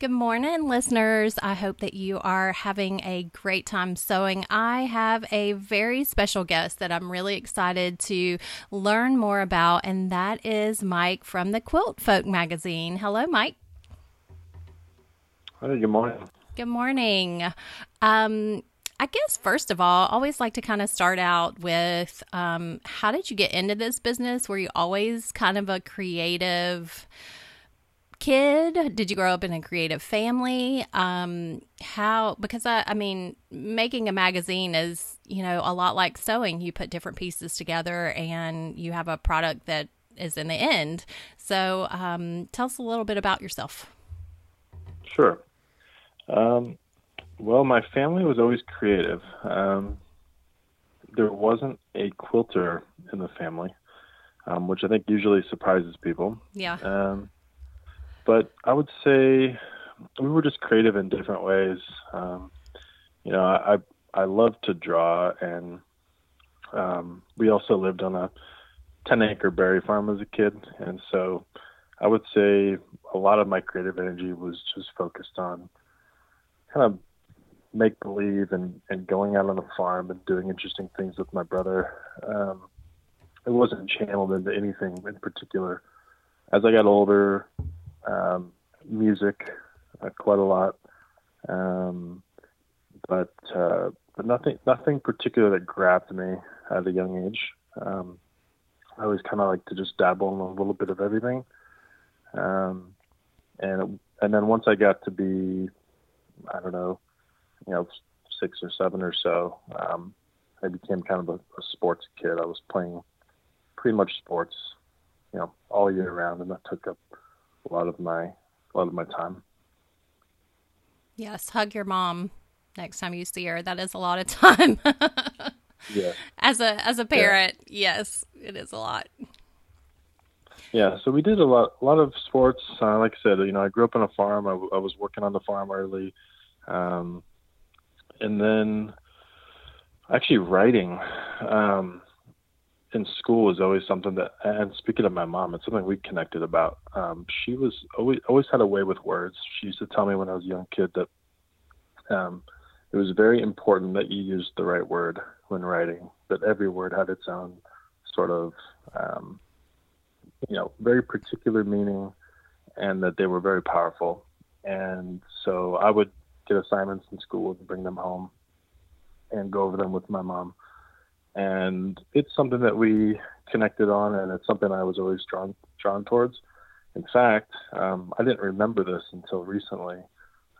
Good morning, listeners. I hope that you are having a great time sewing. I have a very special guest that I'm really excited to learn more about, and that is Mike from the QuiltFolk magazine. Hello, Mike. Hi, good morning. Good morning. Um, I guess first of all, I always like to kind of start out with um, how did you get into this business? Were you always kind of a creative? Kid? Did you grow up in a creative family? Um, how, because I, I mean, making a magazine is, you know, a lot like sewing. You put different pieces together and you have a product that is in the end. So um, tell us a little bit about yourself. Sure. Um, well, my family was always creative. Um, there wasn't a quilter in the family, um, which I think usually surprises people. Yeah. But I would say we were just creative in different ways. Um, you know, I I love to draw, and um, we also lived on a ten acre berry farm as a kid, and so I would say a lot of my creative energy was just focused on kind of make believe and, and going out on the farm and doing interesting things with my brother. Um, it wasn't channeled into anything in particular. As I got older, um, music uh, quite a lot, um, but uh, but nothing nothing particular that grabbed me at a young age. Um, I always kind of like to just dabble in a little bit of everything, um, and and then once I got to be, I don't know, you know, six or seven or so, um, I became kind of a, a sports kid. I was playing pretty much sports, you know, all year round, and that took up a lot of my a lot of my time. Yes, hug your mom next time you see her. That is a lot of time. yeah. As a as a parent, yeah. yes, it is a lot. Yeah, so we did a lot a lot of sports. Uh, like I said, you know, I grew up on a farm. I, I was working on the farm early, um, and then actually writing. Um, in school was always something that, and speaking of my mom, it's something we connected about. Um, she was always always had a way with words. She used to tell me when I was a young kid that um, it was very important that you used the right word when writing. That every word had its own sort of, um, you know, very particular meaning, and that they were very powerful. And so I would get assignments in school and bring them home and go over them with my mom and it's something that we connected on, and it's something I was always drawn drawn towards. In fact, um, I didn't remember this until recently,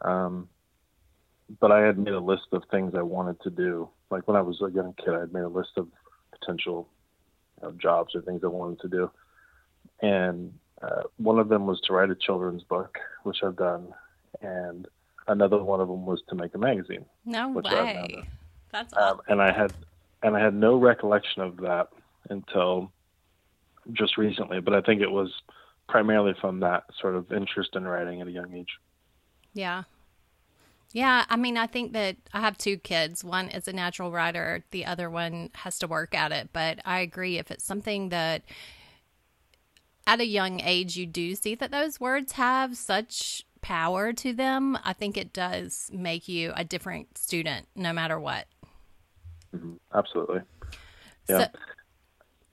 um, but I had made a list of things I wanted to do. Like when I was a young kid, I had made a list of potential you know, jobs or things I wanted to do, and uh, one of them was to write a children's book, which I've done, and another one of them was to make a magazine. No way. That's awesome. um, and I had and I had no recollection of that until just recently. But I think it was primarily from that sort of interest in writing at a young age. Yeah. Yeah, I mean, I think that I have two kids. One is a natural writer, the other one has to work at it. But I agree, if it's something that at a young age you do see that those words have such power to them, I think it does make you a different student no matter what. Mm-hmm. Absolutely. Yeah. So,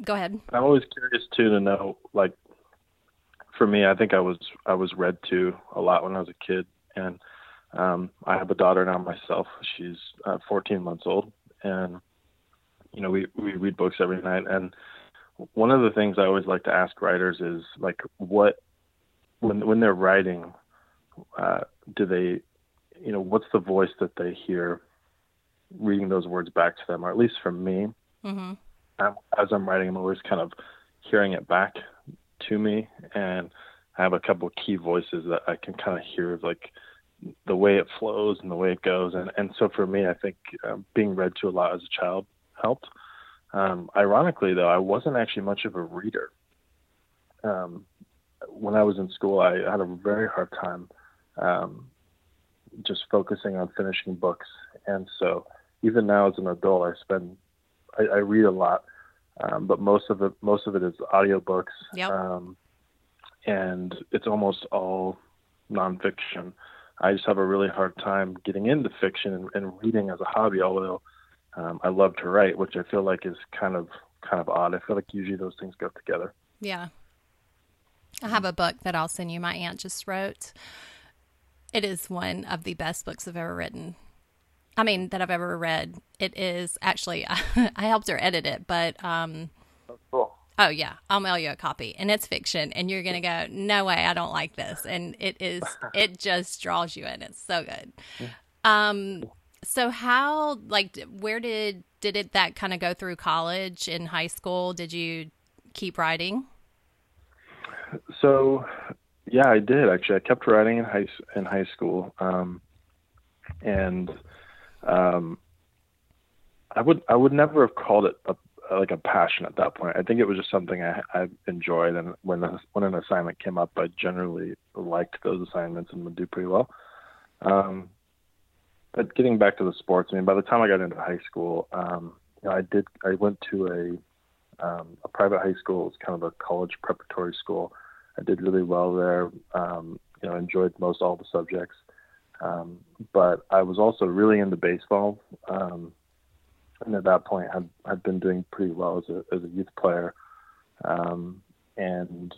go ahead. I'm always curious too to know, like, for me, I think I was I was read to a lot when I was a kid, and um, I have a daughter now myself. She's uh, 14 months old, and you know we we read books every night. And one of the things I always like to ask writers is like, what when when they're writing, uh, do they, you know, what's the voice that they hear reading those words back to them, or at least from me. Mm-hmm. as I'm writing, I'm always kind of hearing it back to me, and I have a couple of key voices that I can kind of hear, like the way it flows and the way it goes. And and so for me, I think um, being read to a lot as a child helped. Um, ironically, though, I wasn't actually much of a reader. Um, when I was in school, I had a very hard time um, just focusing on finishing books, and so even now as an adult, I spend I, I read a lot, um, but most of it most of it is audiobooks, yep. um, and it's almost all nonfiction. I just have a really hard time getting into fiction and, and reading as a hobby. Although um, I love to write, which I feel like is kind of kind of odd. I feel like usually those things go together. Yeah. I have a book that I'll send you. My aunt just wrote. It is one of the best books I've ever written. I mean, that I've ever read. It is actually, I helped her edit it, but um, cool. Oh yeah, I'll mail you a copy, and it's fiction, and you're gonna go, no way, I don't like this, and it is, it just draws you in. It's so good. Um, so how, like, where did did it that kind of go through college in high school? Did you keep writing? So, yeah, I did actually. I kept writing in high in high school, um, and um, I would I would never have called it a like a passion at that point. I think it was just something I, I enjoyed, and when when an assignment came up, I generally liked those assignments and would do pretty well. Um, but getting back to the sports, I mean, by the time I got into high school, um, you know, I did I went to a um, a private high school. It's kind of a college preparatory school. I did really well there. Um, you know, enjoyed most all the subjects. Um, but I was also really into baseball. Um, and at that point had had been doing pretty well as a as a youth player, um, and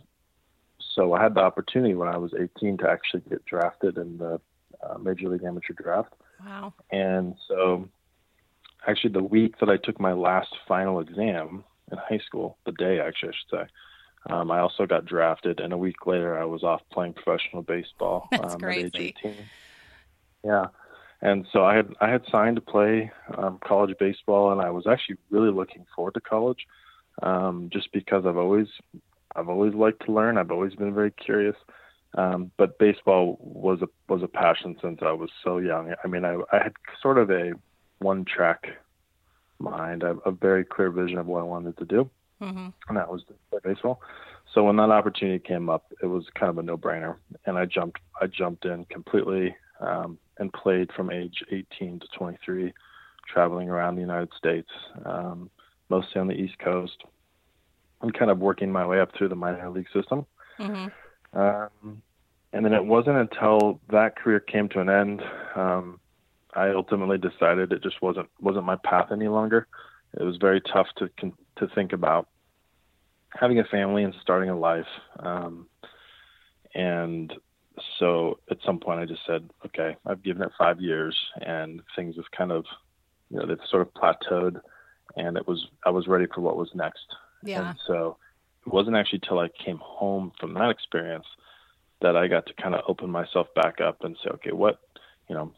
so I had the opportunity when I was 18 to actually get drafted in the uh, Major League Amateur Draft. Wow! And so, actually, the week that I took my last final exam in high school, the day actually I should say, um, I also got drafted, and a week later I was off playing professional baseball That's um, crazy. at age 18. Yeah, and so I had I had signed to play um, college baseball, and I was actually really looking forward to college, um, just because I've always I've always liked to learn. I've always been very curious, um, but baseball was a was a passion since I was so young. I mean, I I had sort of a one track mind, a, a very clear vision of what I wanted to do, mm-hmm. and that was play baseball. So when that opportunity came up, it was kind of a no brainer, and I jumped I jumped in completely um, and played from age 18 to 23, traveling around the United States, um, mostly on the East Coast, and kind of working my way up through the minor league system. Mm-hmm. Um, and then it wasn't until that career came to an end, um, I ultimately decided it just wasn't wasn't my path any longer. It was very tough to to think about having a family and starting a life. Um, and so at some point I just said, okay, I've given it five years and things have kind of, you know, they've sort of plateaued and it was, I was ready for what was next. Yeah. And so it wasn't actually till I came home from that experience that I got to kind of open myself back up and say, okay, what, you know,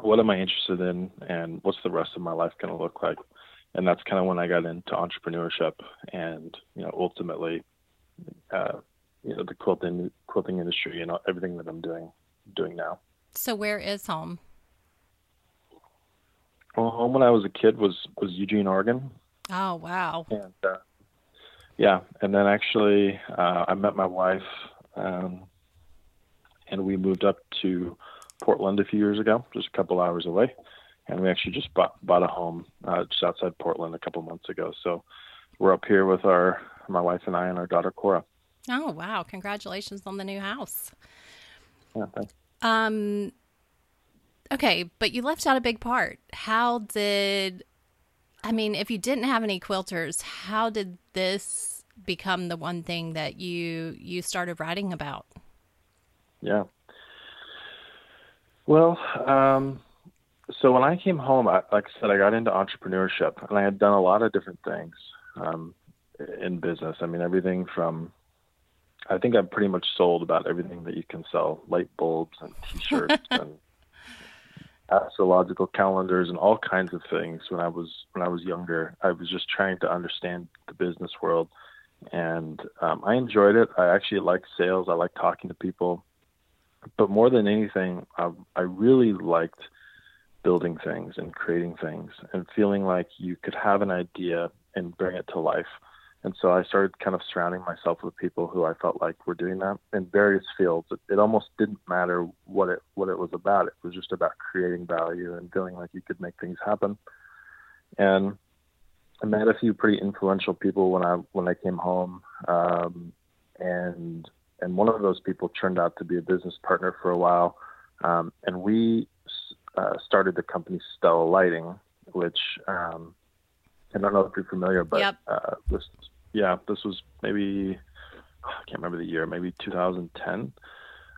what am I interested in and what's the rest of my life going to look like? And that's kind of when I got into entrepreneurship and, you know, ultimately, uh, you know the quilting quilting industry and everything that I'm doing doing now. So where is home? Well, home when I was a kid was was Eugene, Oregon. Oh wow! And uh, yeah, and then actually uh, I met my wife, um, and we moved up to Portland a few years ago, just a couple hours away, and we actually just bought bought a home uh, just outside Portland a couple months ago. So we're up here with our my wife and I and our daughter Cora. Oh wow! Congratulations on the new house. Yeah, thanks. Um. Okay, but you left out a big part. How did? I mean, if you didn't have any quilters, how did this become the one thing that you you started writing about? Yeah. Well, um, so when I came home, I, like I said, I got into entrepreneurship, and I had done a lot of different things um, in business. I mean, everything from I think I'm pretty much sold about everything that you can sell: light bulbs and T-shirts and astrological calendars and all kinds of things. When I was when I was younger, I was just trying to understand the business world, and um, I enjoyed it. I actually like sales. I like talking to people, but more than anything, I, I really liked building things and creating things and feeling like you could have an idea and bring it to life and so I started kind of surrounding myself with people who I felt like were doing that in various fields. It, it almost didn't matter what it what it was about. It was just about creating value and feeling like you could make things happen. And I met a few pretty influential people when I when I came home, um, and and one of those people turned out to be a business partner for a while. Um, and we uh, started the company Stella Lighting, which um, I don't know if you're familiar, but yep. uh, this, yeah, this was maybe I can't remember the year, maybe 2010.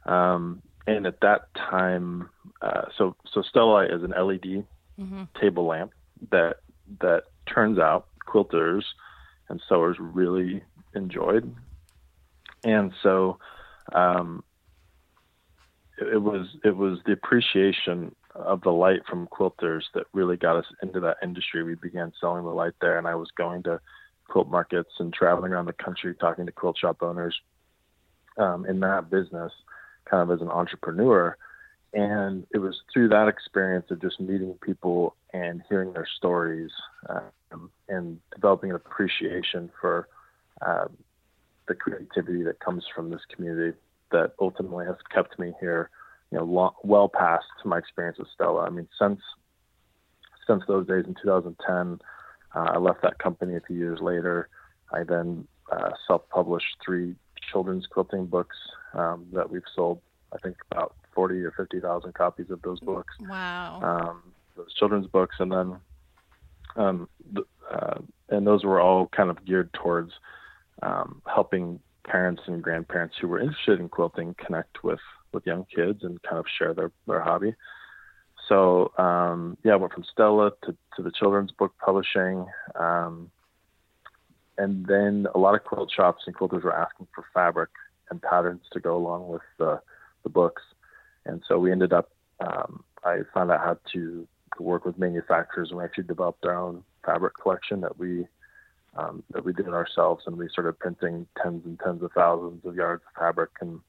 Um, and at that time, uh, so so Stella is an LED mm-hmm. table lamp that that turns out quilters and sewers really enjoyed, and so um, it, it was it was the appreciation of the light from quilters that really got us into that industry. We began selling the light there, and I was going to quilt markets and traveling around the country talking to quilt shop owners um, in that business, kind of as an entrepreneur. And it was through that experience of just meeting people and hearing their stories um, and developing an appreciation for um, the creativity that comes from this community that ultimately has kept me here, you know, long, well past my experience with Stella. I mean, since since those days in 2010, uh, I left that company a few years later. I then uh, self-published three children's quilting books um, that we've sold. I think about 40 or 50,000 copies of those books. Wow. Um, those children's books, and then um, uh, and those were all kind of geared towards um, helping parents and grandparents who were interested in quilting connect with with young kids and kind of share their their hobby. So um, yeah, I went from Stella to, to the children's book publishing, um, and then a lot of quilt shops and quilters were asking for fabric and patterns to go along with the, the books, and so we ended up. Um, I found out how to, work with manufacturers, and we actually developed our own fabric collection that we um, that we did ourselves, and we started printing tens and tens of thousands of yards of fabric and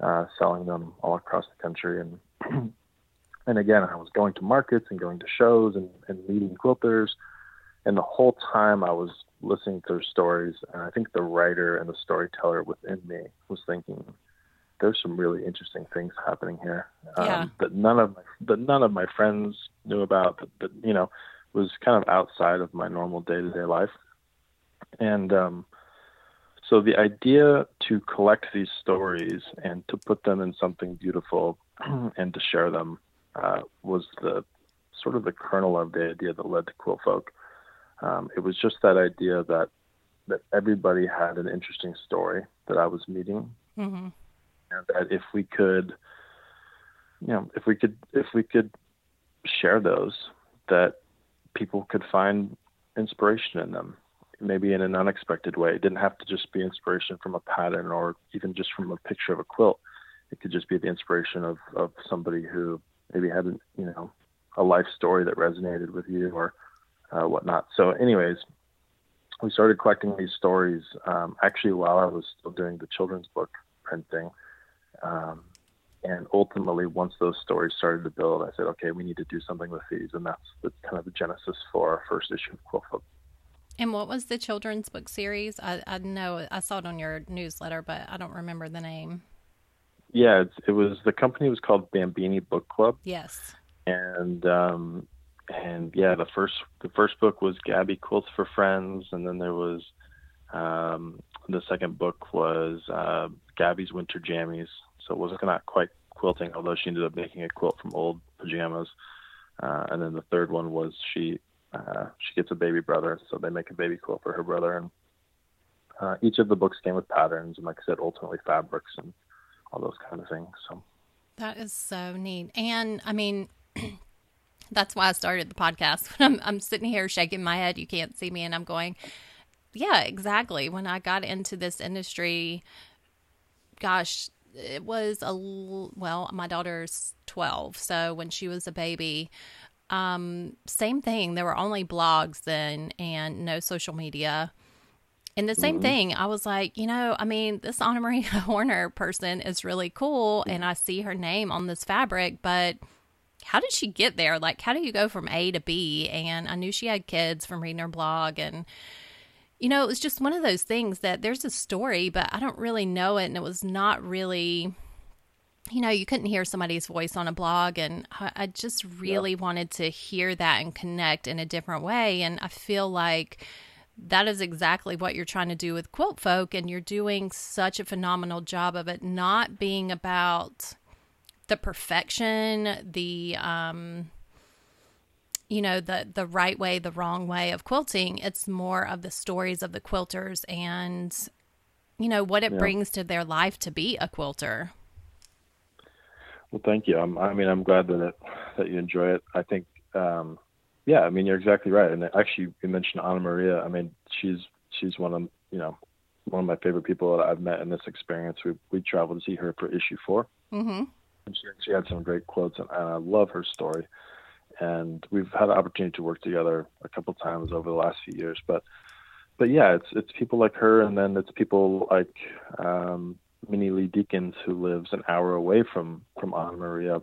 uh, selling them all across the country. And and again, I was going to markets and going to shows and, and meeting quilters, and the whole time I was listening to their stories, and I think the writer and the storyteller within me was thinking, "There's some really interesting things happening here yeah. um, that none of my that none of my friends knew about. That, that you know was kind of outside of my normal day to day life." And um, so the idea to collect these stories and to put them in something beautiful and to share them uh, was the sort of the kernel of the idea that led to QuiltFolk. Um, it was just that idea that that everybody had an interesting story that I was meeting, mm-hmm. and that if we could, you know, if we could, if we could share those, that people could find inspiration in them maybe in an unexpected way. It didn't have to just be inspiration from a pattern or even just from a picture of a quilt. It could just be the inspiration of, of somebody who maybe had, you know, a life story that resonated with you or uh, whatnot. So, anyways, we started collecting these stories um, actually while I was still doing the children's book printing. Um, and ultimately, once those stories started to build, I said, okay, we need to do something with these. And that's the kind of the genesis for our first issue of QuiltFolk. And what was the children's book series? I, I know I saw it on your newsletter, but I don't remember the name. Yeah, it was the company was called Bambini Book Club. Yes. And um, and yeah, the first the first book was Gabby Quilts for Friends, and then there was um, the second book was uh, Gabby's Winter Jammies. So it wasn't not quite quilting, although she ended up making a quilt from old pajamas. Uh, and then the third one was she uh, she gets a baby brother, so they make a baby quilt for her brother. And uh, each of the books came with patterns, and like I said, ultimately fabrics and all those kind of things. So that is so neat. And I mean, that's why I started the podcast. When I'm I'm sitting here shaking my head, you can't see me, and I'm going, yeah, exactly. When I got into this industry, gosh, it was a well, my daughter's 12, so when she was a baby, um, same thing. There were only blogs then and no social media. And the same mm-hmm. thing, I was like, you know, I mean, this Anna Maria Horner person is really cool, and I see her name on this fabric, but how did she get there? Like, how do you go from A to B? And I knew she had kids from reading her blog, and you know, it was just one of those things that there's a story, but I don't really know it, and it was not really you know, you couldn't hear somebody's voice on a blog, and I, just really wanted to hear that and connect in a different way. And I feel like that is exactly what you're trying to do with QuiltFolk, and you're doing such a phenomenal job of it not being about the perfection, the um, you know the the right way, the wrong way of quilting. It's more of the stories of the quilters and you know what it yeah. brings to their life to be a quilter. Well, thank you. I'm, I mean, I'm glad that it, that you enjoy it. I think, um, yeah, I mean, you're exactly right. And actually, you mentioned Anna Maria. I mean, she's she's one of you know one of my favorite people that I've met in this experience. We we traveled to see her for issue 4 mm-hmm. and she, she had some great quotes, and, and I love her story. And we've had the opportunity to work together a couple times over the last few years, but but yeah, it's it's people like her, and then it's people like um, Minnie Lee Deacons, who lives an hour away from from Anna Maria,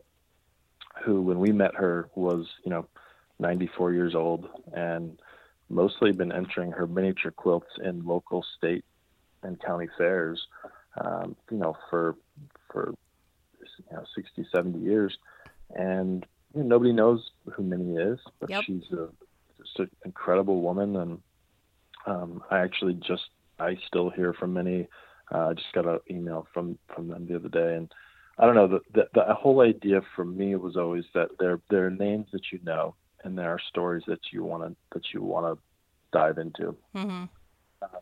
who when we met her was you know 94 years old and mostly been entering her miniature quilts in local state and county fairs, um, you know, for for you know 60, 70 years, and you know, nobody knows who Minnie is, but yep. she's a just an incredible woman, and um, I actually just I still hear from Minnie. Uh, I just got an email from from them the other day, and I don't know the, the the whole idea for me was always that there there are names that you know, and there are stories that you want to that you want to dive into. Mm-hmm. Uh,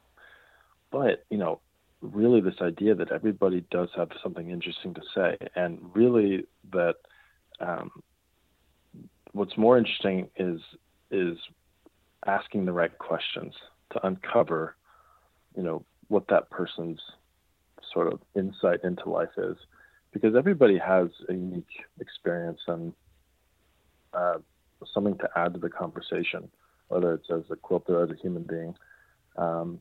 but you know, really, this idea that everybody does have something interesting to say, and really that um, what's more interesting is is asking the right questions to uncover, you know, what that person's sort of insight into life is, because everybody has a unique experience and uh, something to add to the conversation, whether it's as a quilter or as a human being. Um,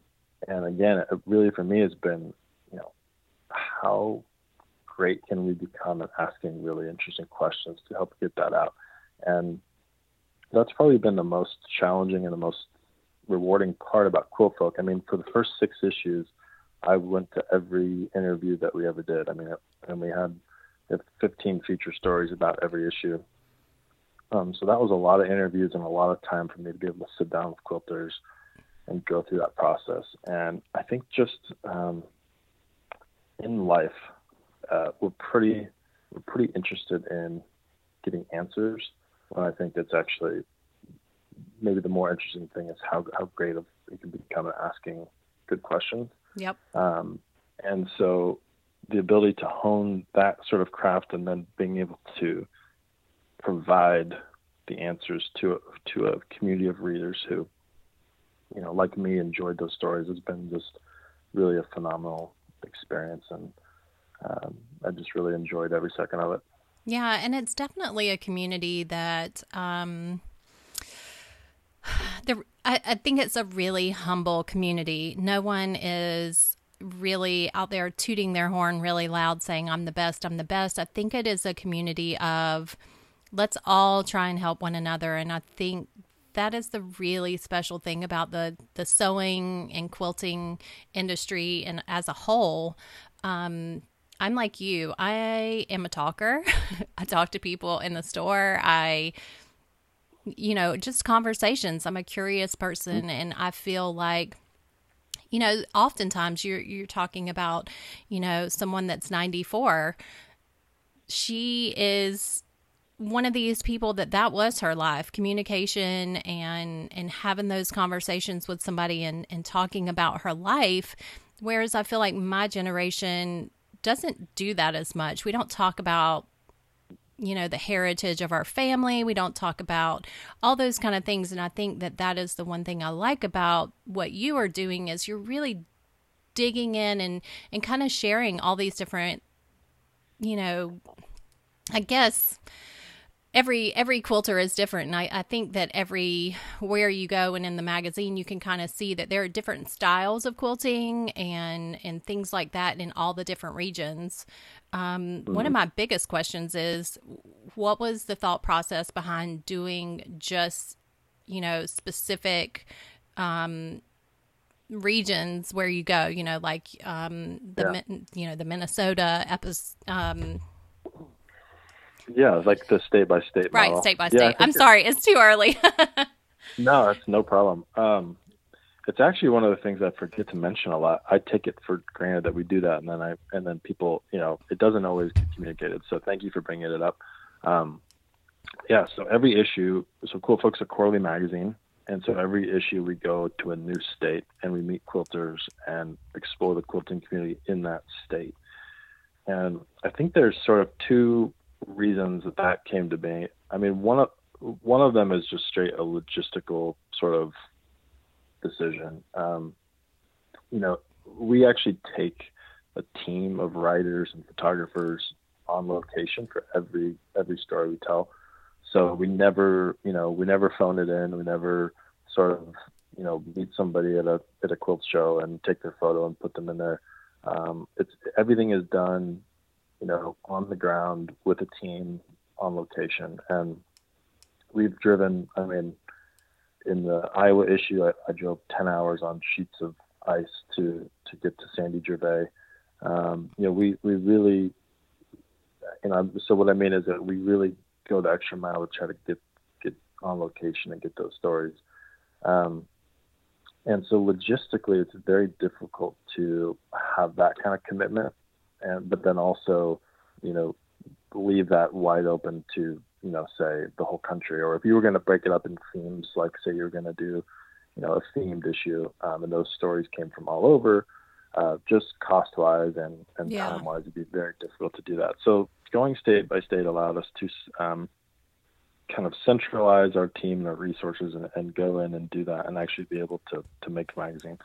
and again, it really for me has been, you know, how great can we become at asking really interesting questions to help get that out. And that's probably been the most challenging and the most rewarding part about QuiltFolk. I mean, for the first six issues, I went to every interview that we ever did. I mean, and we had 15 feature stories about every issue. Um, so that was a lot of interviews and a lot of time for me to be able to sit down with quilters and go through that process. And I think just um, in life, uh, we're pretty we're pretty interested in getting answers. When I think it's actually maybe the more interesting thing is how how great of it can become at asking good questions. Yep. Um, and so the ability to hone that sort of craft and then being able to provide the answers to to a community of readers who, you know, like me, enjoyed those stories It's been just really a phenomenal experience, and um, I just really enjoyed every second of it. Yeah, and it's definitely a community that. Um, the, I, I think it's a really humble community. No one is really out there tooting their horn really loud saying i'm the best i'm the best i think it is a community of let's all try and help one another. And I think that is the really special thing about the the sewing and quilting industry and as a whole. Um, I'm like you. I am a talker. I talk to people in the store. I you know, just conversations. I'm a curious person mm-hmm. and I feel like you know, oftentimes you're you're talking about, you know, someone that's 94. She is one of these people that that was her life communication and and having those conversations with somebody and and talking about her life. Whereas i feel like my generation doesn't do that as much. We don't talk about you know the heritage of our family. We don't talk about all those kind of things. And i think that that is the one thing i like about what you are doing is you're really digging in and and kind of sharing all these different you know i guess every every quilter is different and I, I think that every where you go and in the magazine you can kind of see that there are different styles of quilting and and things like that in all the different regions um, mm-hmm. one of mm-hmm. my biggest questions is what was the thought process behind doing just you know specific um, regions where you go you know like um, the yeah. you know the minnesota episode um, yeah, like the state by state. Right, state by state. Yeah, I'm sorry, it's too early. no, it's no problem. Um, it's actually one of the things I forget to mention a lot. I take it for granted that we do that, and then I and then people, you know, it doesn't always get communicated. So thank you for bringing it up. Um, yeah, so every issue, so QuiltFolk's a quarterly magazine, and so every issue we go to a new state and we meet quilters and explore the quilting community in that state. And I think there's sort of two reasons that that came to be. I mean, one of one of them is just straight a logistical sort of decision. Um, you know, we actually take a team of writers and photographers on location for every every story we tell. So we never, you know, we never phone it in. We never sort of, you know, meet somebody at a at a quilt show and take their photo and put them in there. Um, it's everything is done, you know, on the ground with a team on location, and we've driven. I mean, in the Iowa issue, I, I drove 10 hours on sheets of ice to to get to Sandy Gervais. Um, you know, we we really, you know, so what I mean is that we really go the extra mile to try to get get on location and get those stories. Um, and so logistically, it's very difficult to have that kind of commitment, and but then also, you know, leave that wide open to you know say the whole country. Or if you were going to break it up in themes, like say you're going to do, you know, a themed issue, um, and those stories came from all over. Uh, just cost wise and, and yeah. time wise, it'd be very difficult to do that. So going state by state allowed us to um, kind of centralize our team and our resources and, and, go in and do that and actually be able to, to make the magazine.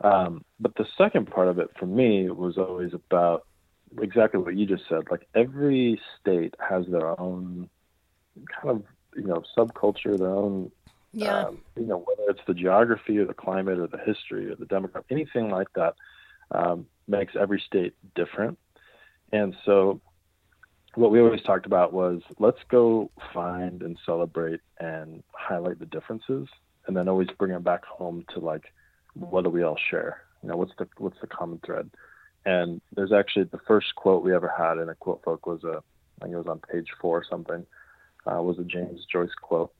Um, but the second part of it for me was always about exactly what you just said. Like every state has their own kind of, you know, subculture, their own, yeah. Um, you know, whether it's the geography or the climate or the history or the demographic, anything like that um, makes every state different. And so what we always talked about was let's go find and celebrate and highlight the differences and then always bring them back home to like what do we all share? You know what's the what's the common thread? And there's actually the first quote we ever had in a QuiltFolk was a i think it was on page four or something uh, was a james joyce quote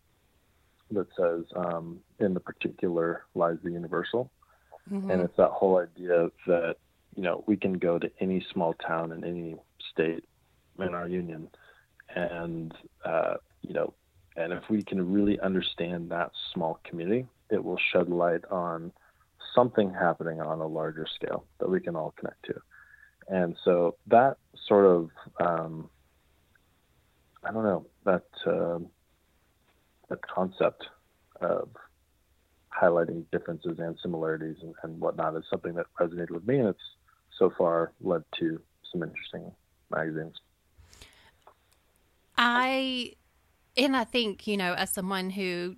that says um, in the particular lies the universal. Mm-hmm. and it's that whole idea that you know we can go to any small town in any state in our union, and uh, you know, and if we can really understand that small community, it will shed light on something happening on a larger scale that we can all connect to. And so that sort of, um, I don't know, that uh, concept of highlighting differences and similarities and, and whatnot is something that resonated with me, and it's so far led to some interesting magazines. I, and I think, you know, as someone who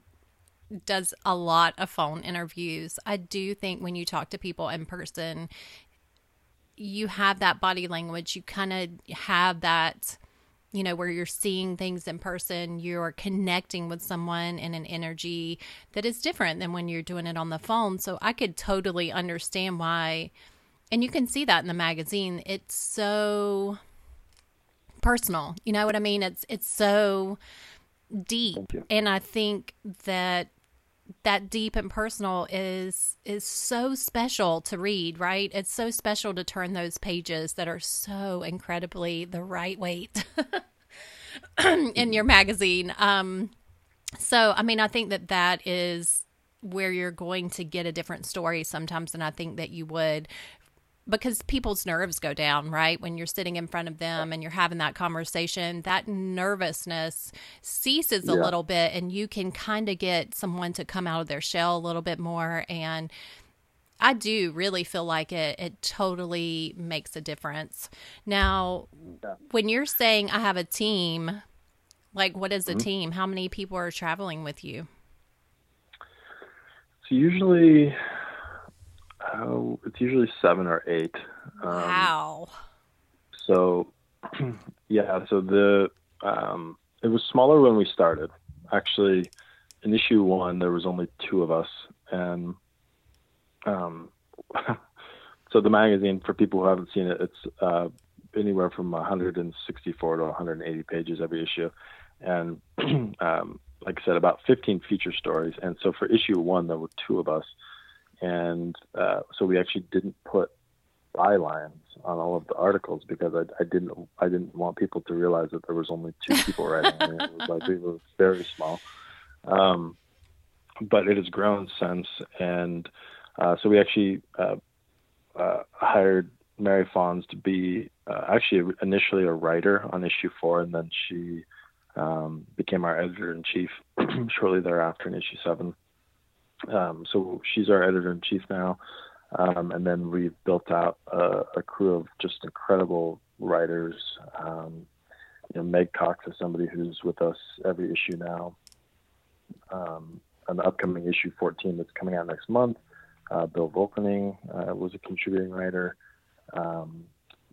does a lot of phone interviews, I do think when you talk to people in person, you have that body language. You kind of have that, you know, where you're seeing things in person, you're connecting with someone in an energy that is different than when you're doing it on the phone. So I could totally understand why. And you can see that in the magazine. It's so personal. You know what I mean? It's it's so deep, and I think that that deep and personal is is so special to read right? It's so special to turn those pages that are so incredibly the right weight in your magazine. Um so i mean i think that that is where you're going to get a different story sometimes than i think that you would because people's nerves go down, right? When you're sitting in front of them and you're having that conversation, that nervousness ceases yeah. a little bit and you can kind of get someone to come out of their shell a little bit more and I do really feel like it it totally makes a difference. Now, yeah. when you're saying I have a team, like what is a mm-hmm. team? How many people are traveling with you? It's usually it's usually seven or eight. Um, wow. So, yeah. So the um, it was smaller when we started. Actually, in issue one, there was only two of us, and um, so the magazine for people who haven't seen it, it's uh, anywhere from 164 to 180 pages every issue, and um, like I said, about 15 feature stories. And so for issue one, there were two of us and uh, so we actually didn't put bylines on all of the articles because I, I didn't I didn't want people to realize that there was only two people writing. I mean, it was like we were very small, um, but it has grown since, and uh, so we actually uh, uh, hired Mary Fons to be uh, actually initially a writer on issue four, and then she um, became our editor in chief shortly thereafter in issue seven. Um, so she's our editor in chief now. Um, and then we've built out a, a, crew of just incredible writers. Um, you know, Meg Cox is somebody who's with us every issue now. Um, an upcoming issue 14 that's coming out next month. Uh, Bill Volkening uh, was a contributing writer. Um,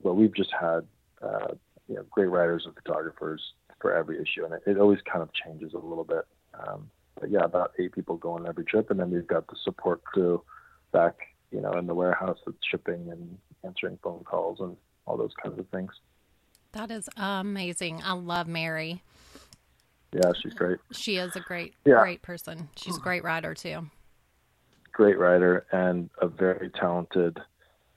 but we've just had uh, you know great writers and photographers for every issue, and it, it always kind of changes a little bit. Yeah, about eight people go on every trip, and then we've got the support crew back you know, in the warehouse that's shipping and answering phone calls and all those kinds of things. That is amazing. I love Mary. Yeah, she's great. She is a great, yeah. great person. She's a great writer too. Great writer and a very talented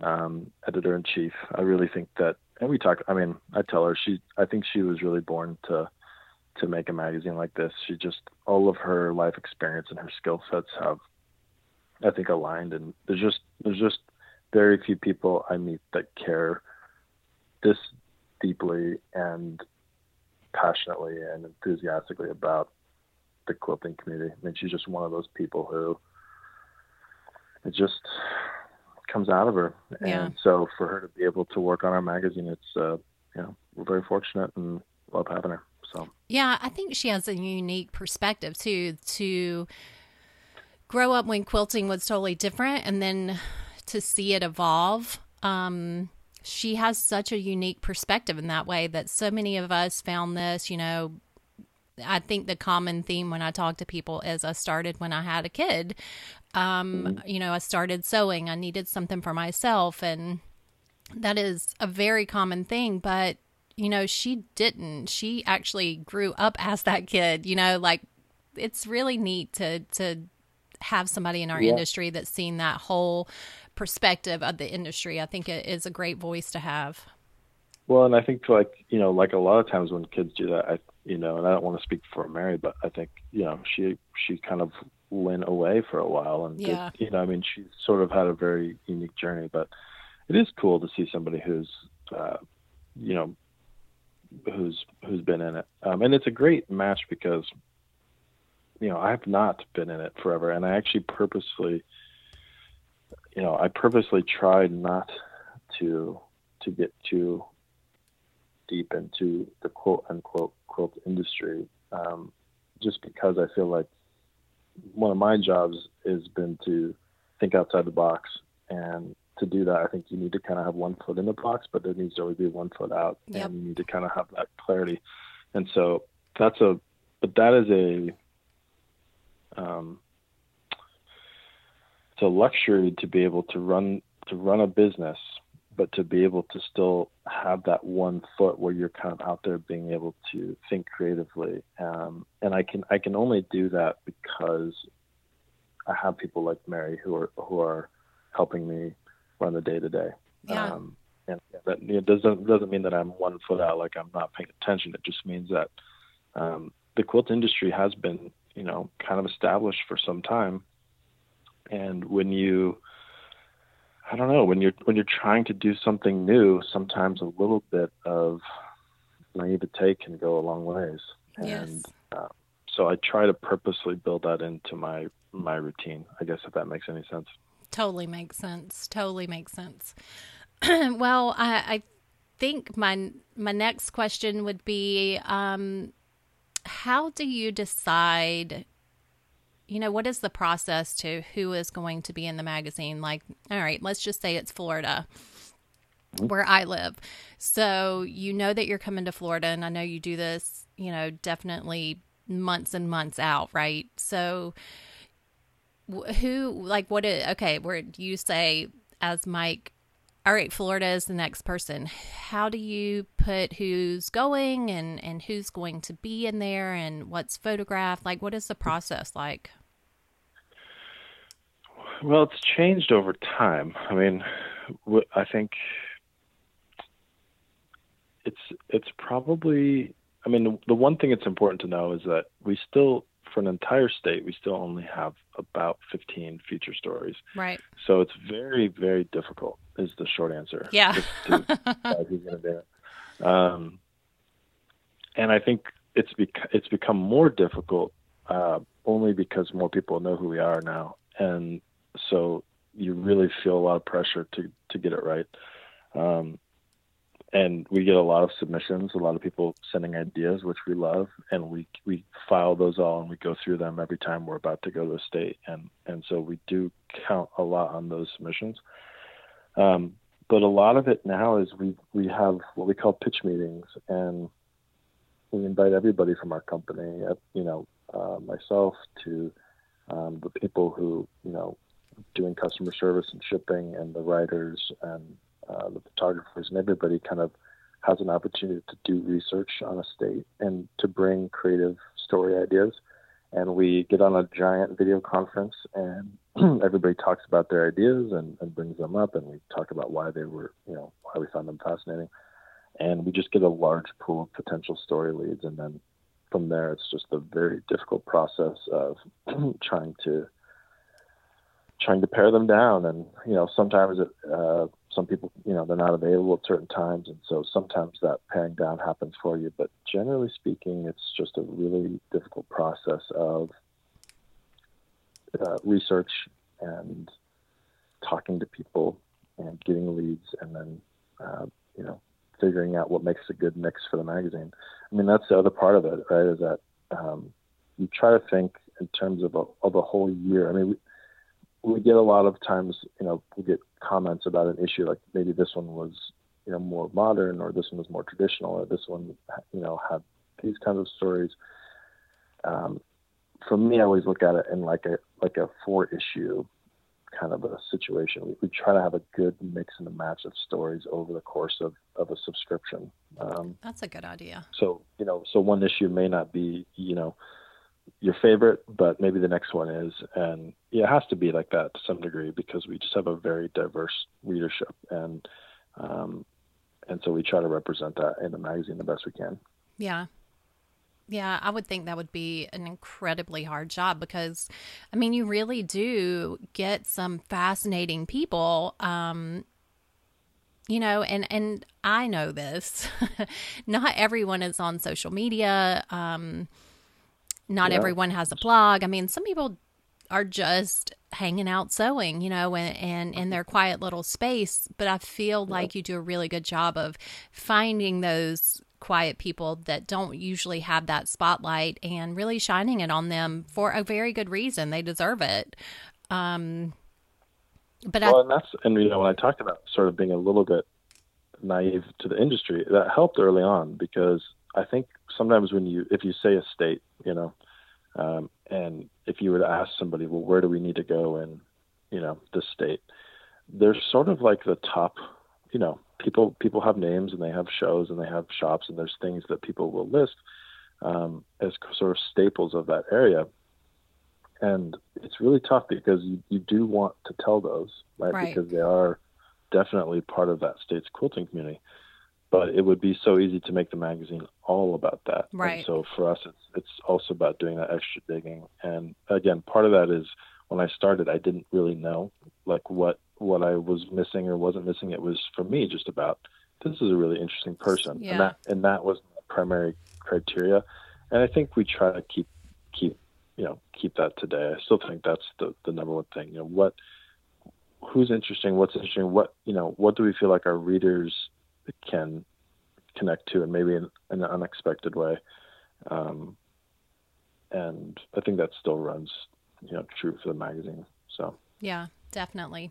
um, editor in chief. I really think that, and we talk. I mean, I tell her she. I think she was really born to to make a magazine like this. She just all of her life experience and her skill sets have I think aligned and there's just there's just very few people I meet that care this deeply and passionately and enthusiastically about the quilting community. I mean, she's just one of those people who it just comes out of her. Yeah. And so for her to be able to work on our magazine, it's, uh, you know, we're very fortunate and love having her. So, yeah, I think she has a unique perspective too, to grow up when quilting was totally different and then to see it evolve. Um, she has such a unique perspective in that way that so many of us found this, you know, I think the common theme when I talk to people is I started when I had a kid. Um, mm-hmm. you know, I started sewing. I needed something for myself and that is a very common thing, but you know, she didn't. She actually grew up as that kid, you know, like it's really neat to to have somebody in our yeah. industry that's seen that whole perspective of the industry. I think it is a great voice to have. Well, and I think like you know, like a lot of times when kids do that, I you know, and I don't want to speak for Mary, but I think you know she she kind of went away for a while, and yeah. Did, you know, I mean, she sort of had a very unique journey, but it is cool to see somebody who's uh, you know who's who's been in it, um, and it's a great match because you know, I have not been in it forever, and I actually purposely, you know, I purposely tried not to to get too deep into the quote unquote quilt industry, um, just because I feel like one of my jobs has been to think outside the box, and to do that, I think you need to kind of have one foot in the box, but there needs to always be one foot out, yep. and you need to kind of have that clarity. And so that's a, but that is a um, it's a luxury to be able to run to run a business, but to be able to still have that one foot where you're kind of out there being able to think creatively. Um, and I can I can only do that because I have people like Mary who are who are helping me run the day to day. And that it doesn't doesn't mean that I'm one foot out, like I'm not paying attention. It just means that um, the quilt industry has been you know kind of established for some time and when you i don't know when you're when you're trying to do something new sometimes a little bit of naivete can go a long ways yes. and uh, so i try to purposely build that into my my routine i guess if that makes any sense totally makes sense. Totally makes sense. Well I, I think my my next question would be um, how do you decide you know what is the process to who is going to be in the magazine? Like all right let's just say it's florida where i live. So you know that you're coming to florida and i know you do this you know definitely months and months out right? So who like what is okay where you say as mike all right, Florida is the next person. How do you put who's going and, and who's going to be in there and what's photographed? Like, what is the process like? Well, it's changed over time. I mean, I think it's it's probably. I mean, the, the one thing it's important to know is that we still, for an entire state, we still only have about 15 feature stories. Right. So it's very, very difficult. Is the short answer. Yeah. to. Um, and I think it's bec- it's become more difficult uh, only because more people know who we are now, and so you really feel a lot of pressure to to get it right. Um, and we get a lot of submissions, a lot of people sending ideas, which we love, and we we file those all and we go through them every time we're about to go to a state, and and so we do count a lot on those submissions. Um, but a lot of it now is we we have what we call pitch meetings, and we invite everybody from our company, uh, you know, uh, myself to um, the people who you know doing customer service and shipping, and the writers and uh, the photographers, and everybody kind of has an opportunity to do research on a state and to bring creative story ideas. And we get on a giant video conference, and everybody talks about their ideas and, and brings them up, and we talk about why they were, you know, why we found them fascinating. And we just get a large pool of potential story leads, and then from there, it's just a very difficult process of trying to trying to pare them down. And you know, sometimes it, uh, some people, you know, they're not available at certain times, and so sometimes that paring down happens for you. But generally speaking, it's just a really difficult process of uh, research and talking to people and getting leads, and then uh, you know, figuring out what makes a good mix for the magazine. I mean, that's the other part of it, right? Is that um, you try to think in terms of a, of a whole year. I mean, we, we get a lot of times, you know, we get comments about an issue like maybe this one was, you know, more modern, or this one was more traditional, or this one, you know, had these kinds of stories. Um, for me, I always look at it in like a like a four issue kind of a situation. We, we, try to have a good mix and a match of stories over the course of, of a subscription. Um, That's a good idea. So, you know, so one issue may not be, you know, your favorite, but maybe the next one is. And it has to be like that to some degree because we just have a very diverse readership. And, um, and so we try to represent that in the magazine the best we can. Yeah. Yeah, I would think that would be an incredibly hard job because, I mean, you really do get some fascinating people. Um, you know, and and I know this. not everyone is on social media. Um, not yeah. everyone has a blog. I mean, some people are just hanging out sewing, you know, and, and in their quiet little space. But I feel like you do a really good job of finding those quiet people that don't usually have that spotlight and really shining it on them for a very good reason. They deserve it. Um, but well, I, and that's and you know when I talked about sort of being a little bit naive to the industry, that helped early on because I think sometimes when you if you say a state, you know, um, and if you were to ask somebody, well, where do we need to go in, you know, this state? There's sort of like the top, you know, people people have names and they have shows and they have shops and there's things that people will list um, as sort of staples of that area. And it's really tough because you, you do want to tell those, right? right? Because they are definitely part of that state's quilting community. But it would be so easy to make the magazine all about that. Right. And so for us, it's it's also about doing that extra digging. And again, part of that is when I started, I didn't really know like what what I was missing or wasn't missing. It was for me just about this is a really interesting person, yeah. and that and that was the primary criteria. And I think we try to keep keep you know keep that today. I still think that's the the number one thing. You know what who's interesting, what's interesting, what you know what do we feel like our readers can connect to, and maybe in, in an unexpected way. Um, and I think that still runs you know true for the magazine. So yeah, definitely.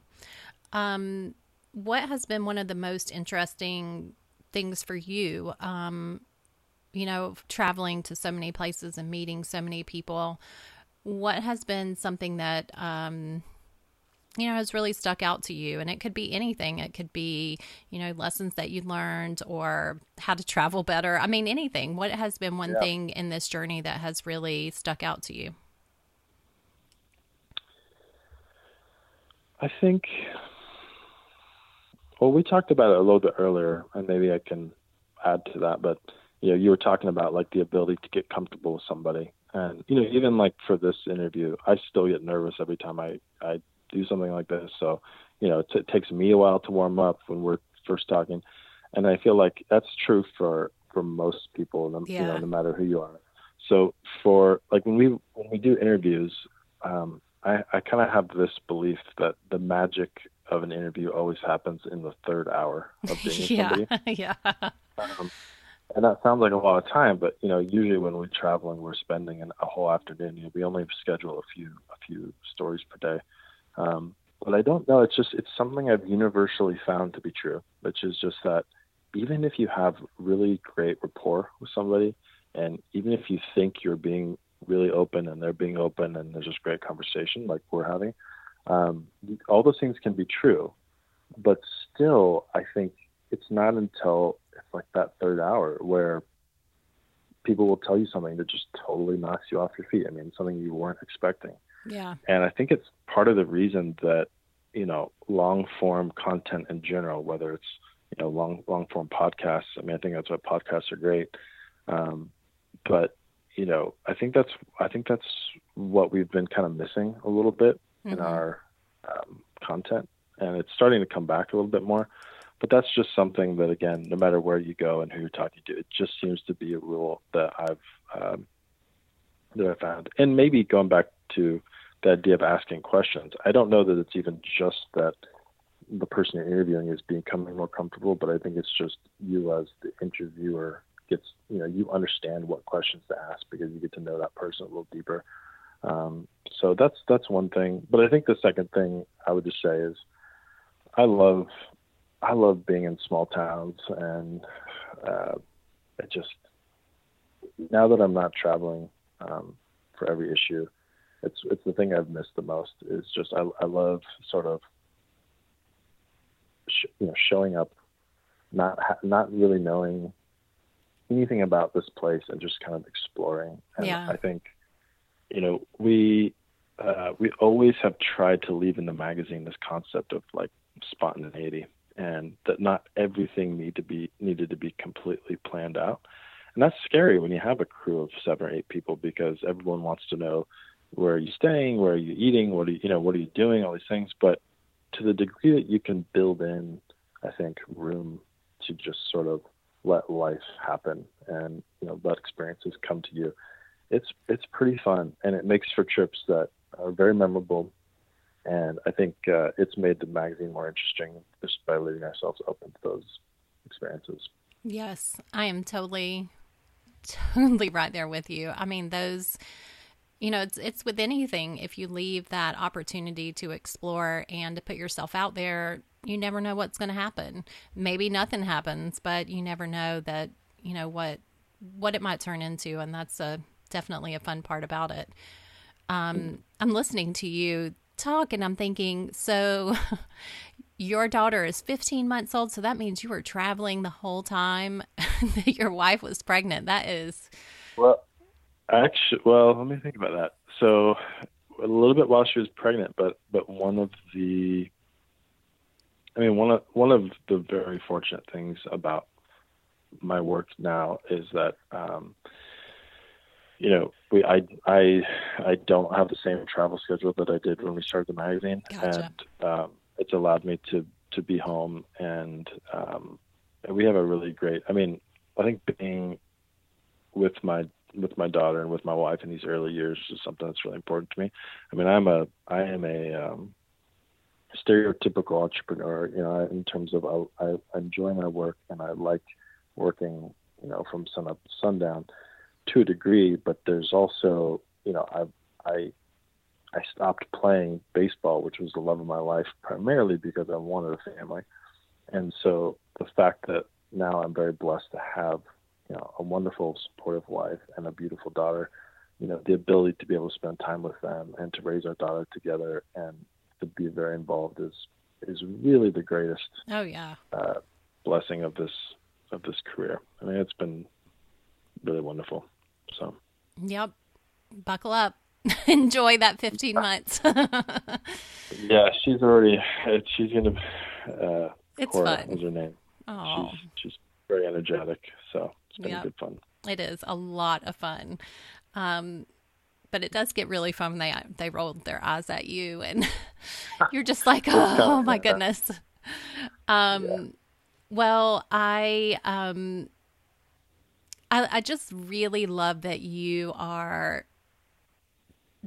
Um, what has been one of the most interesting things for you? Um, you know, traveling to so many places and meeting so many people. What has been something that um, you know has really stuck out to you? And it could be anything. It could be you know lessons that you learned or how to travel better. I mean, anything. What has been one yeah. thing in this journey that has really stuck out to you? I think. Well, we talked about it a little bit earlier, and maybe I can add to that. But you know, you were talking about like the ability to get comfortable with somebody, and you know, even like for this interview, I still get nervous every time I I do something like this. So, you know, it, t- it takes me a while to warm up when we're first talking, and I feel like that's true for for most people, no, yeah. you know, no matter who you are. So for like when we when we do interviews, um, I, I kind of have this belief that the magic of an interview always happens in the third hour of being yeah, somebody. yeah. Um, and that sounds like a lot of time, but you know, usually when we're traveling, we're spending an, a whole afternoon, you know, we only schedule a few a few stories per day. Um, but I don't know. It's just it's something I've universally found to be true, which is just that even if you have really great rapport with somebody, and even if you think you're being really open and they're being open and there's this great conversation like we're having, um, all those things can be true. But still, I think it's not until it's like that third hour where people will tell you something that just totally knocks you off your feet. I mean, something you weren't expecting. Yeah. And I think it's part of the reason that, you know, long form content in general, whether it's, you know, long long form podcasts. I mean, I think that's why podcasts are great. Um, but you know, I think that's I think that's what we've been kind of missing a little bit mm-hmm. in our um, content, and it's starting to come back a little bit more. But that's just something that, again, no matter where you go and who you're talking to, it just seems to be a rule that I've um, that I found. And maybe going back to the idea of asking questions, I don't know that it's even just that the person you're interviewing is becoming more comfortable, but I think it's just you as the interviewer gets you know you understand what questions to ask because you get to know that person a little deeper. Um, so that's that's one thing. But I think the second thing I would just say is I love I love being in small towns and uh, it just now that I'm not traveling um, for every issue, it's it's the thing I've missed the most. Is just I I love sort of sh- you know showing up, not ha- not really knowing anything about this place and just kind of exploring. And yeah. I think, you know, we uh, we always have tried to leave in the magazine this concept of like spontaneity and that not everything need to be needed to be completely planned out. And that's scary when you have a crew of seven or eight people because everyone wants to know where are you staying, where are you eating, what are you, you know, what are you doing, all these things. But to the degree that you can build in, I think, room to just sort of let life happen and you know let experiences come to you it's it's pretty fun. And it makes for trips that are very memorable. And i think uh, it's made the magazine more interesting just by leaving ourselves open to those experiences. Yes i am totally totally right there with you. I mean those you know it's it's with anything if you leave that opportunity to explore and to put yourself out there you never know what's going to happen. Maybe nothing happens, but you never know that, you know, what what it might turn into and that's a definitely a fun part about it. Um I'm listening to you talk and I'm thinking, so your daughter is 15 months old, so that means you were traveling the whole time that your wife was pregnant. That is Well, actually, well, let me think about that. So a little bit while she was pregnant, but but one of the I mean, one of one of the very fortunate things about my work now is that um, you know we I I I don't have the same travel schedule that I did when we started the magazine, gotcha. and um, it's allowed me to to be home and um, we have a really great. I mean, I think being with my with my daughter and with my wife in these early years is something that's really important to me. I mean, I'm a I am a um, stereotypical entrepreneur, you know, in terms of I, I enjoy my work and I like working, you know, from sun up to sundown to a degree, but there's also, you know, I, I, I stopped playing baseball, which was the love of my life, primarily because I wanted a family. And so the fact that now I'm very blessed to have, you know, a wonderful supportive wife and a beautiful daughter, you know, the ability to be able to spend time with them and to raise our daughter together and to be very involved is is really the greatest. Oh yeah. Uh, blessing of this of this career. I mean, it's been really wonderful. So. Yep. Buckle up. enjoy that 15 months. yeah, she's already. She's gonna. Uh, it's Cora fun. is her name. Oh, She's, she's very energetic, so it's been Yep. good fun. it is a lot of fun. Um, but it does get really fun when they they roll their eyes at you and you're just like, oh my goodness. Um, well, I um, I, I just really love that you are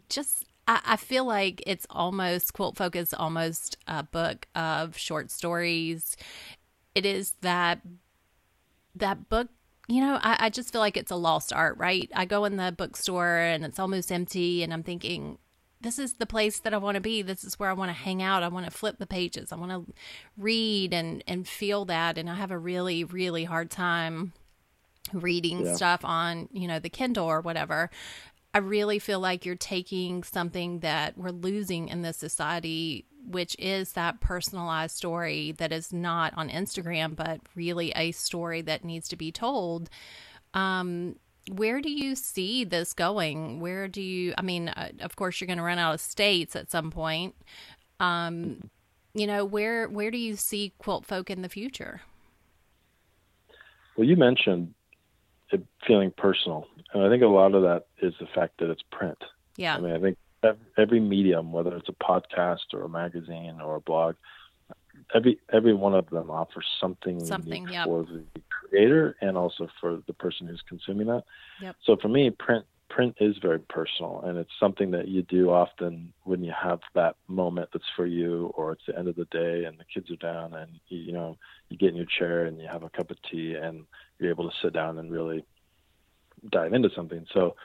just. I, I feel like it's almost QuiltFolk is almost a book of short stories. It is that that book you know I, I just feel like it's a lost art right? I go in the bookstore and it's almost empty and i'm thinking this is the place that i want to be. This is where i want to hang out. I want to flip the pages. I want to read and and feel that. And i have a really really hard time reading Yeah. stuff on you know the kindle or whatever i really feel like you're taking something that we're losing in this society which is that personalized story that is not on instagram but really a story that needs to be told. Um where do you see this going? Where do you i mean uh, of course you're going to run out of states at some point. Um you know where where do you see QuiltFolk in the future? Well, you mentioned it feeling personal, and I think a lot of that is the fact that it's print. yeah I mean, I think every medium, whether it's a podcast or a magazine or a blog, every every one of them offers something, Something, unique yep. for the creator and also for the person who's consuming that. Yep. So for me, print print is very personal, and it's something that you do often when you have that moment that's for you, or it's the end of the day and the kids are down, and you, you know you get in your chair and you have a cup of tea, and you're able to sit down and really dive into something. So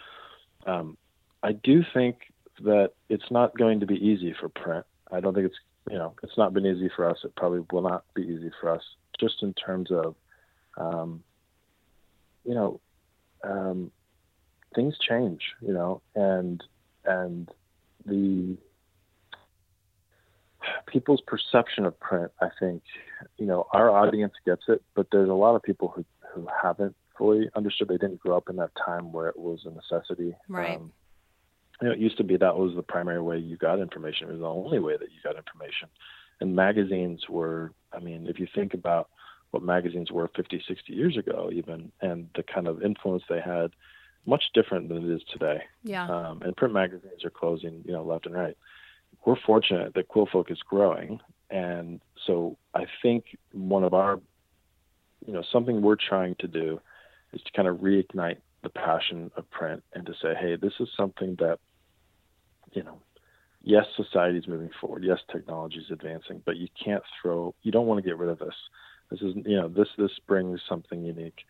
um, I do think that it's not going to be easy for print. I don't think it's you know it's not been easy for us. It probably will not be easy for us, just in terms of um, you know um, things change. You know, and and the people's perception of print. I think you know our audience gets it, but there's a lot of people who who haven't fully understood. They didn't grow up in that time where it was a necessity. Right. Um, you know, it used to be that was the primary way you got information. It was the only way that you got information. And magazines were, I mean, if you think about what magazines were 50, 60 years ago, even, and the kind of influence they had, much different than it is today. yeah Um, and print magazines are closing, you know, left and right. We're fortunate that QuiltFolk is growing, and so I think one of our, you know, something we're trying to do is to kind of reignite the passion of print and to say, hey, this is something that, you know, yes, society is moving forward, yes, technology is advancing, but you can't throw, you don't want to get rid of this. This is, you know, this this brings something unique.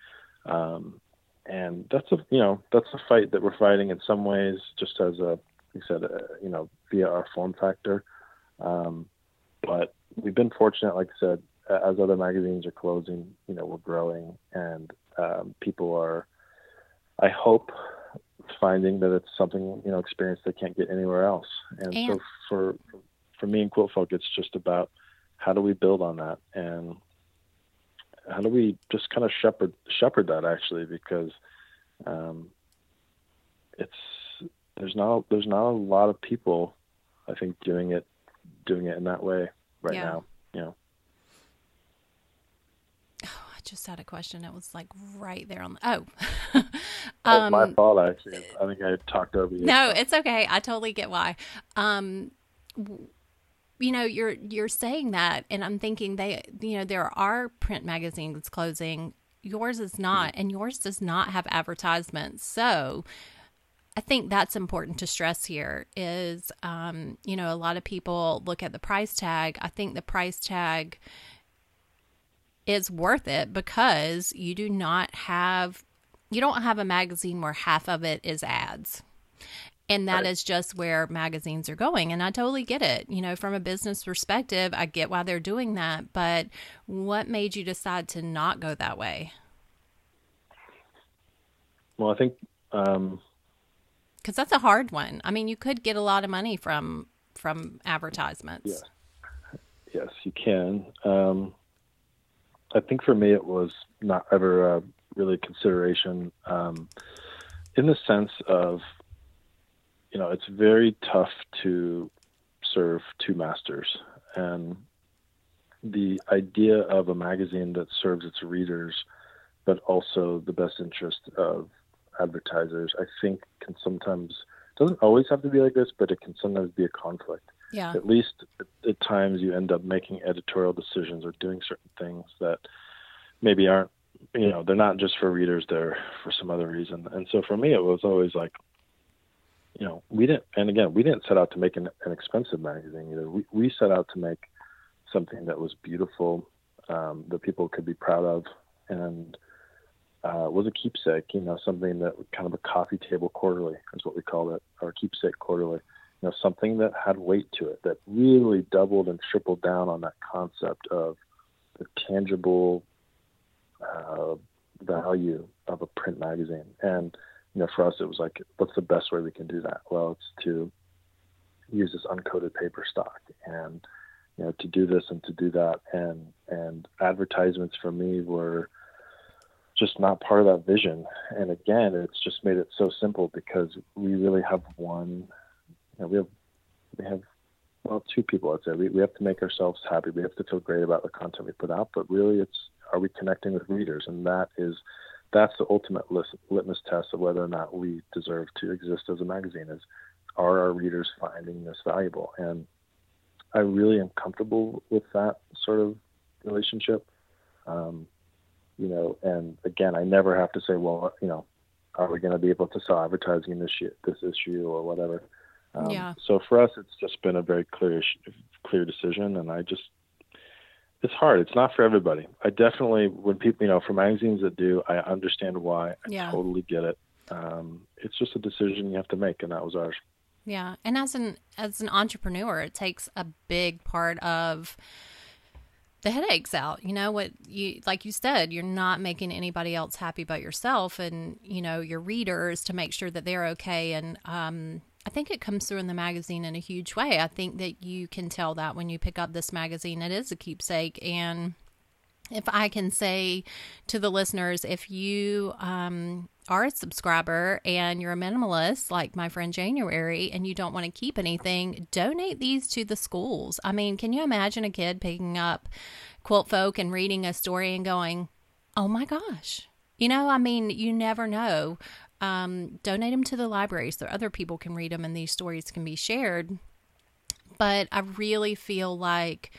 Um, and that's a you know that's a fight that we're fighting in some ways just as a like I said uh, you know via our form factor. Um, but we've been fortunate like I said as other magazines are closing you know we're growing and um, people are I hope finding that it's something you know experience they can't get anywhere else. And, And- so for for me and QuiltFolk it's just about how do we build on that? And how do we just kind of shepherd shepherd that actually because um, it's there's not there's not a lot of people I think doing it doing it in that way right Yeah. now you know Oh, I just had a question. It was like right there on the. Oh, my um, fault actually I think I talked over you no, it's okay. I totally get why. Um, w- you know, you're you're saying that, and I'm thinking they, you know, there are print magazines closing. Yours is not, and yours does not have advertisements. So, I think that's important to stress here. Is um, you know, a lot of people look at the price tag. I think the price tag is worth it because you do not have you don't have a magazine where half of it is ads. And that is Right. just where magazines are going. And I totally get it. You know, from a business perspective, I get why they're doing that. But what made you decide to not go that way? well I think um, Because that's a hard one. I mean, you could get a lot of money from from advertisements. Yeah. yes you can um, I think for me it was not ever a really consideration um, in the sense of you know, it's very tough to serve two masters. And the idea of a magazine that serves its readers, but also the best interest of advertisers, I think can sometimes doesn't always have to be like this, but it can sometimes be a conflict. Yeah. At least at times you end up making editorial decisions or doing certain things that maybe aren't you know they're not just for readers they're for some other reason and so for me it was always like you know we didn't and again we didn't set out to make an, an expensive magazine either we, we set out to make something that was beautiful um, that people could be proud of and uh, was a keepsake you know something that kind of a coffee table quarterly is what we call it or keepsake quarterly you know something that had weight to it that really doubled and tripled down on that concept of the tangible uh, value of a print magazine. And you know, for us, it was like, what's the best way we can do that? Well, it's to use this uncoated paper stock, and you know, to do this and to do that, and and advertisements for me were just not part of that vision. And again, it's just made it so simple because we really have one. You know, we have we have well two people. I'd say we we have to make ourselves happy. We have to feel great about the content we put out, but really, it's are we connecting with readers? And that is that's the ultimate litmus test of whether or not we deserve to exist as a magazine. Is are our readers finding this valuable? And I really am comfortable with that sort of relationship. Um, you know, and again, I never have to say, well, you know, are we going to be able to sell advertising in this this issue or whatever? Um, yeah. So for us, it's just been a very clear clear decision, and I just it's hard. It's not for everybody. I definitely, when people, you know, for magazines that do, I understand why. I yeah. totally get it. Um, it's just a decision you have to make, and that was ours. Yeah, and as an as an entrepreneur, it takes a big part of the headaches out. You know what you like you said, you're not making anybody else happy but yourself and, you know, your readers to make sure that they're okay and um I think it comes through in the magazine in a huge way. I think that you can tell that when you pick up this magazine, it is a keepsake. And if I can say to the listeners, if you um, are a subscriber and you're a minimalist like my friend January and you don't want to keep anything, donate these to the schools. I mean, can you imagine a kid picking up QuiltFolk and reading a story and going, oh my gosh? You know, I mean, you never know um, donate them to the library so other people can read them and these stories can be shared. But I really feel like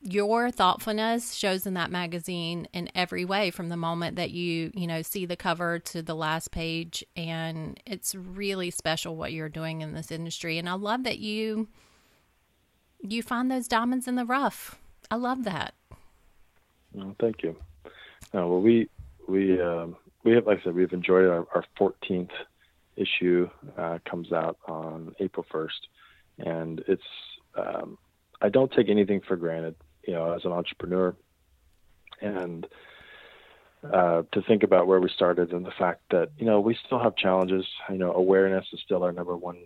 your thoughtfulness shows in that magazine in every way from the moment that you you know see the cover to the last page. And it's really special what you're doing in this industry. And i love that you you find those diamonds in the rough. I love that. Well, thank you. Well we we um, we have, like I said, we've enjoyed our, our 14th issue uh, comes out on April 1st, and it's um, I don't take anything for granted, you know, as an entrepreneur, and uh, to think about where we started and the fact that you know we still have challenges. You know, awareness is still our number one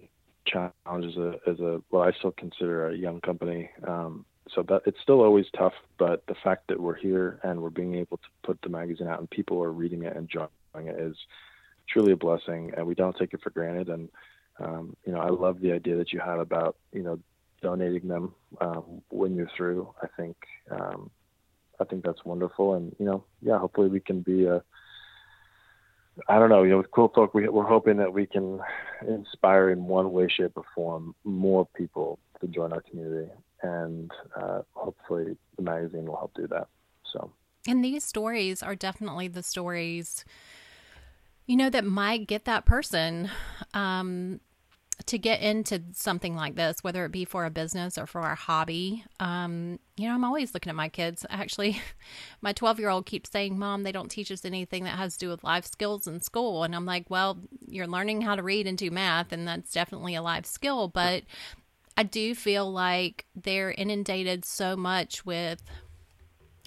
challenge as a as a well, I still consider a young company. Um, so that it's still always tough, but the fact that we're here and we're being able to put the magazine out and people are reading it and enjoying it is truly a blessing, and we don't take it for granted. And um, you know, I love the idea that you had about you know donating them um, when you're through. I think um, I think that's wonderful, and you know, yeah, hopefully we can be a I don't know. You know, with QuiltFolk, we, we're hoping that we can inspire in one way, shape, or form more people to join our community and uh, hopefully the magazine will help do that. So, and these stories are definitely the stories, you know, that might get that person um, to get into something like this, whether it be for a business or for a hobby. Um, you know, I'm always looking at my kids. Actually, my 12 year old keeps saying, Mom, they don't teach us anything that has to do with life skills in school. And I'm like, Well, you're learning how to read and do math, and that's definitely a life skill. But I do feel like they're inundated so much with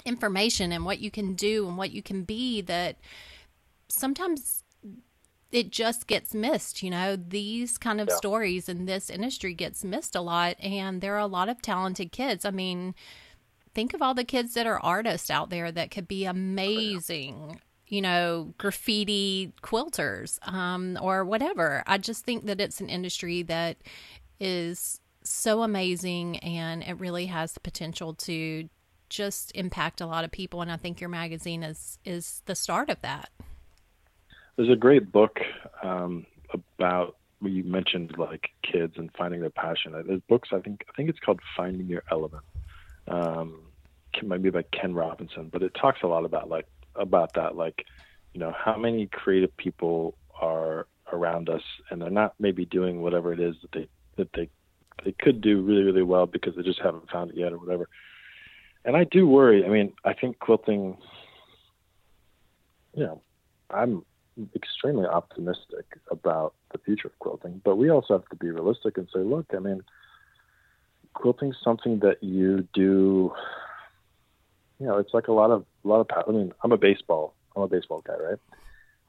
information and what you can do and what you can be that sometimes it just gets missed you know these kind of yeah. stories in this industry gets missed a lot and there are a lot of talented kids i mean think of all the kids that are artists out there that could be amazing you know, graffiti quilters um, or whatever. I just think that it's an industry that is so amazing and it really has the potential to just impact a lot of people. And I think your magazine is is the start of that. There's a great book um, about you mentioned like kids and finding their passion. There's books I think I think it's called Finding Your Element. Um, it might be by Ken Robinson, but it talks a lot about like about that, like you know how many creative people are around us, and they're not maybe doing whatever it is that they that they they could do really really well because they just haven't found it yet or whatever. And I do worry. I mean, I think quilting. You know, I'm extremely optimistic about the future of quilting, but we also have to be realistic and say, look, I mean, quilting's something that you do. You know, it's like a lot of a lot of. I mean, I'm a baseball. I'm a baseball guy, right?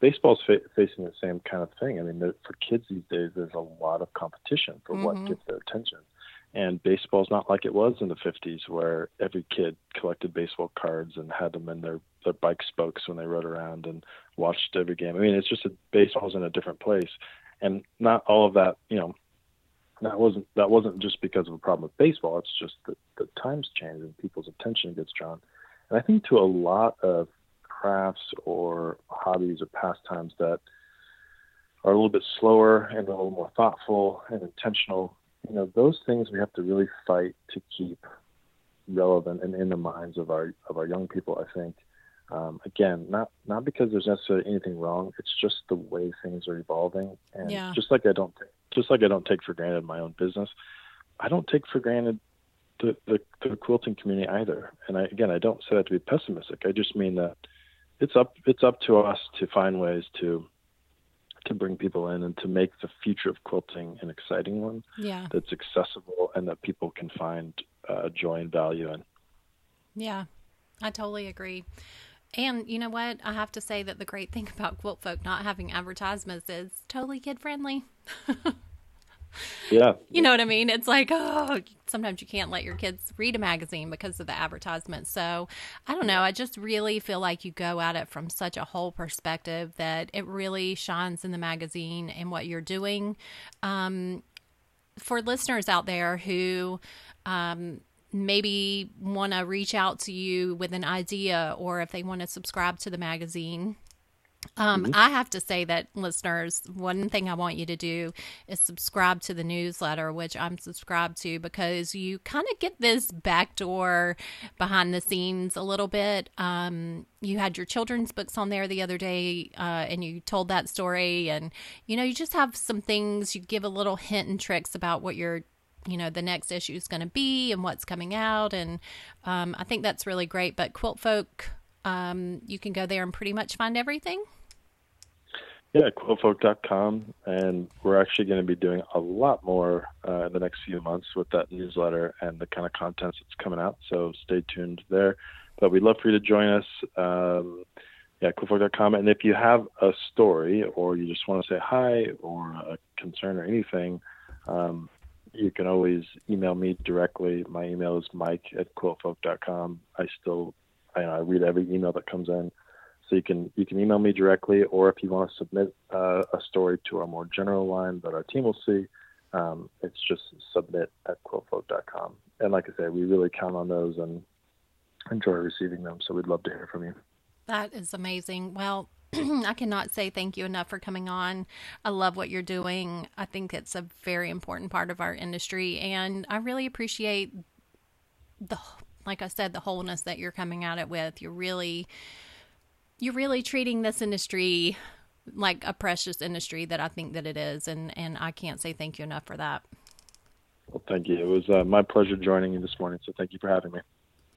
Baseball's fa- facing the same kind of thing. I mean, for kids these days, there's a lot of competition for mm-hmm. what gets their attention. And baseball's not like it was in the 50s, where every kid collected baseball cards and had them in their their bike spokes when they rode around and watched every game. I mean, it's just a baseball's in a different place, and not all of that. You know, that wasn't that wasn't just because of a problem with baseball. It's just that the times change and people's attention gets drawn. And I think to a lot of crafts or hobbies or pastimes that are a little bit slower and a little more thoughtful and intentional, you know, those things we have to really fight to keep relevant and in the minds of our of our young people. I think um, again, not not because there's necessarily anything wrong. It's just the way things are evolving, and yeah. just like I don't just like I don't take for granted my own business, I don't take for granted the, the, the quilting community either. And I, again, I don't say that to be pessimistic. I just mean that it's up it's up to us to find ways to to bring people in and to make the future of quilting an exciting one yeah. that's accessible and that people can find uh, joy and value in. Yeah, I totally agree. And you know what? I have to say that the great thing about QuiltFolk not having advertisements is totally kid friendly. yeah. You know what I mean? It's like, oh, sometimes you can't let your kids read a magazine because of the advertisements. So I don't know. I just really feel like you go at it from such a whole perspective that it really shines in the magazine and what you're doing. Um, for listeners out there who, um, maybe want to reach out to you with an idea or if they want to subscribe to the magazine. Um, mm-hmm. I have to say that listeners, one thing I want you to do is subscribe to the newsletter, which I'm subscribed to because you kind of get this backdoor behind the scenes a little bit. Um, you had your children's books on there the other day, uh, and you told that story, and you know, you just have some things. You give a little hint and tricks about what you're you know the next issue is going to be and what's coming out and um, i think that's really great but QuiltFolk um, you can go there and pretty much find everything yeah quiltfolk.com and we're actually going to be doing a lot more uh, in the next few months with that newsletter and the kind of content that's coming out so stay tuned there but we'd love for you to join us um, yeah, quiltfolk.com. And if you have a story or you just want to say hi or a concern or anything, um, you can always email me directly. My email is mike at quiltfolk.com. I still I, I read every email that comes in. So you can you can email me directly, or if you want to submit uh, a story to our more general line that our team will see, um, it's just submit at quiltfolk.com. And like I say, we really count on those and enjoy receiving them. So we'd love to hear from you. That is amazing. Well, I cannot say thank you enough for coming on. I love what you're doing. I think it's a very important part of our industry, and I really appreciate the, like I said, the wholeness that you're coming at it with. You're really, you're really treating this industry like a precious industry that I think that it is, and and I can't say thank you enough for that. Well, thank you. It was uh, my pleasure joining you this morning. So thank you for having me.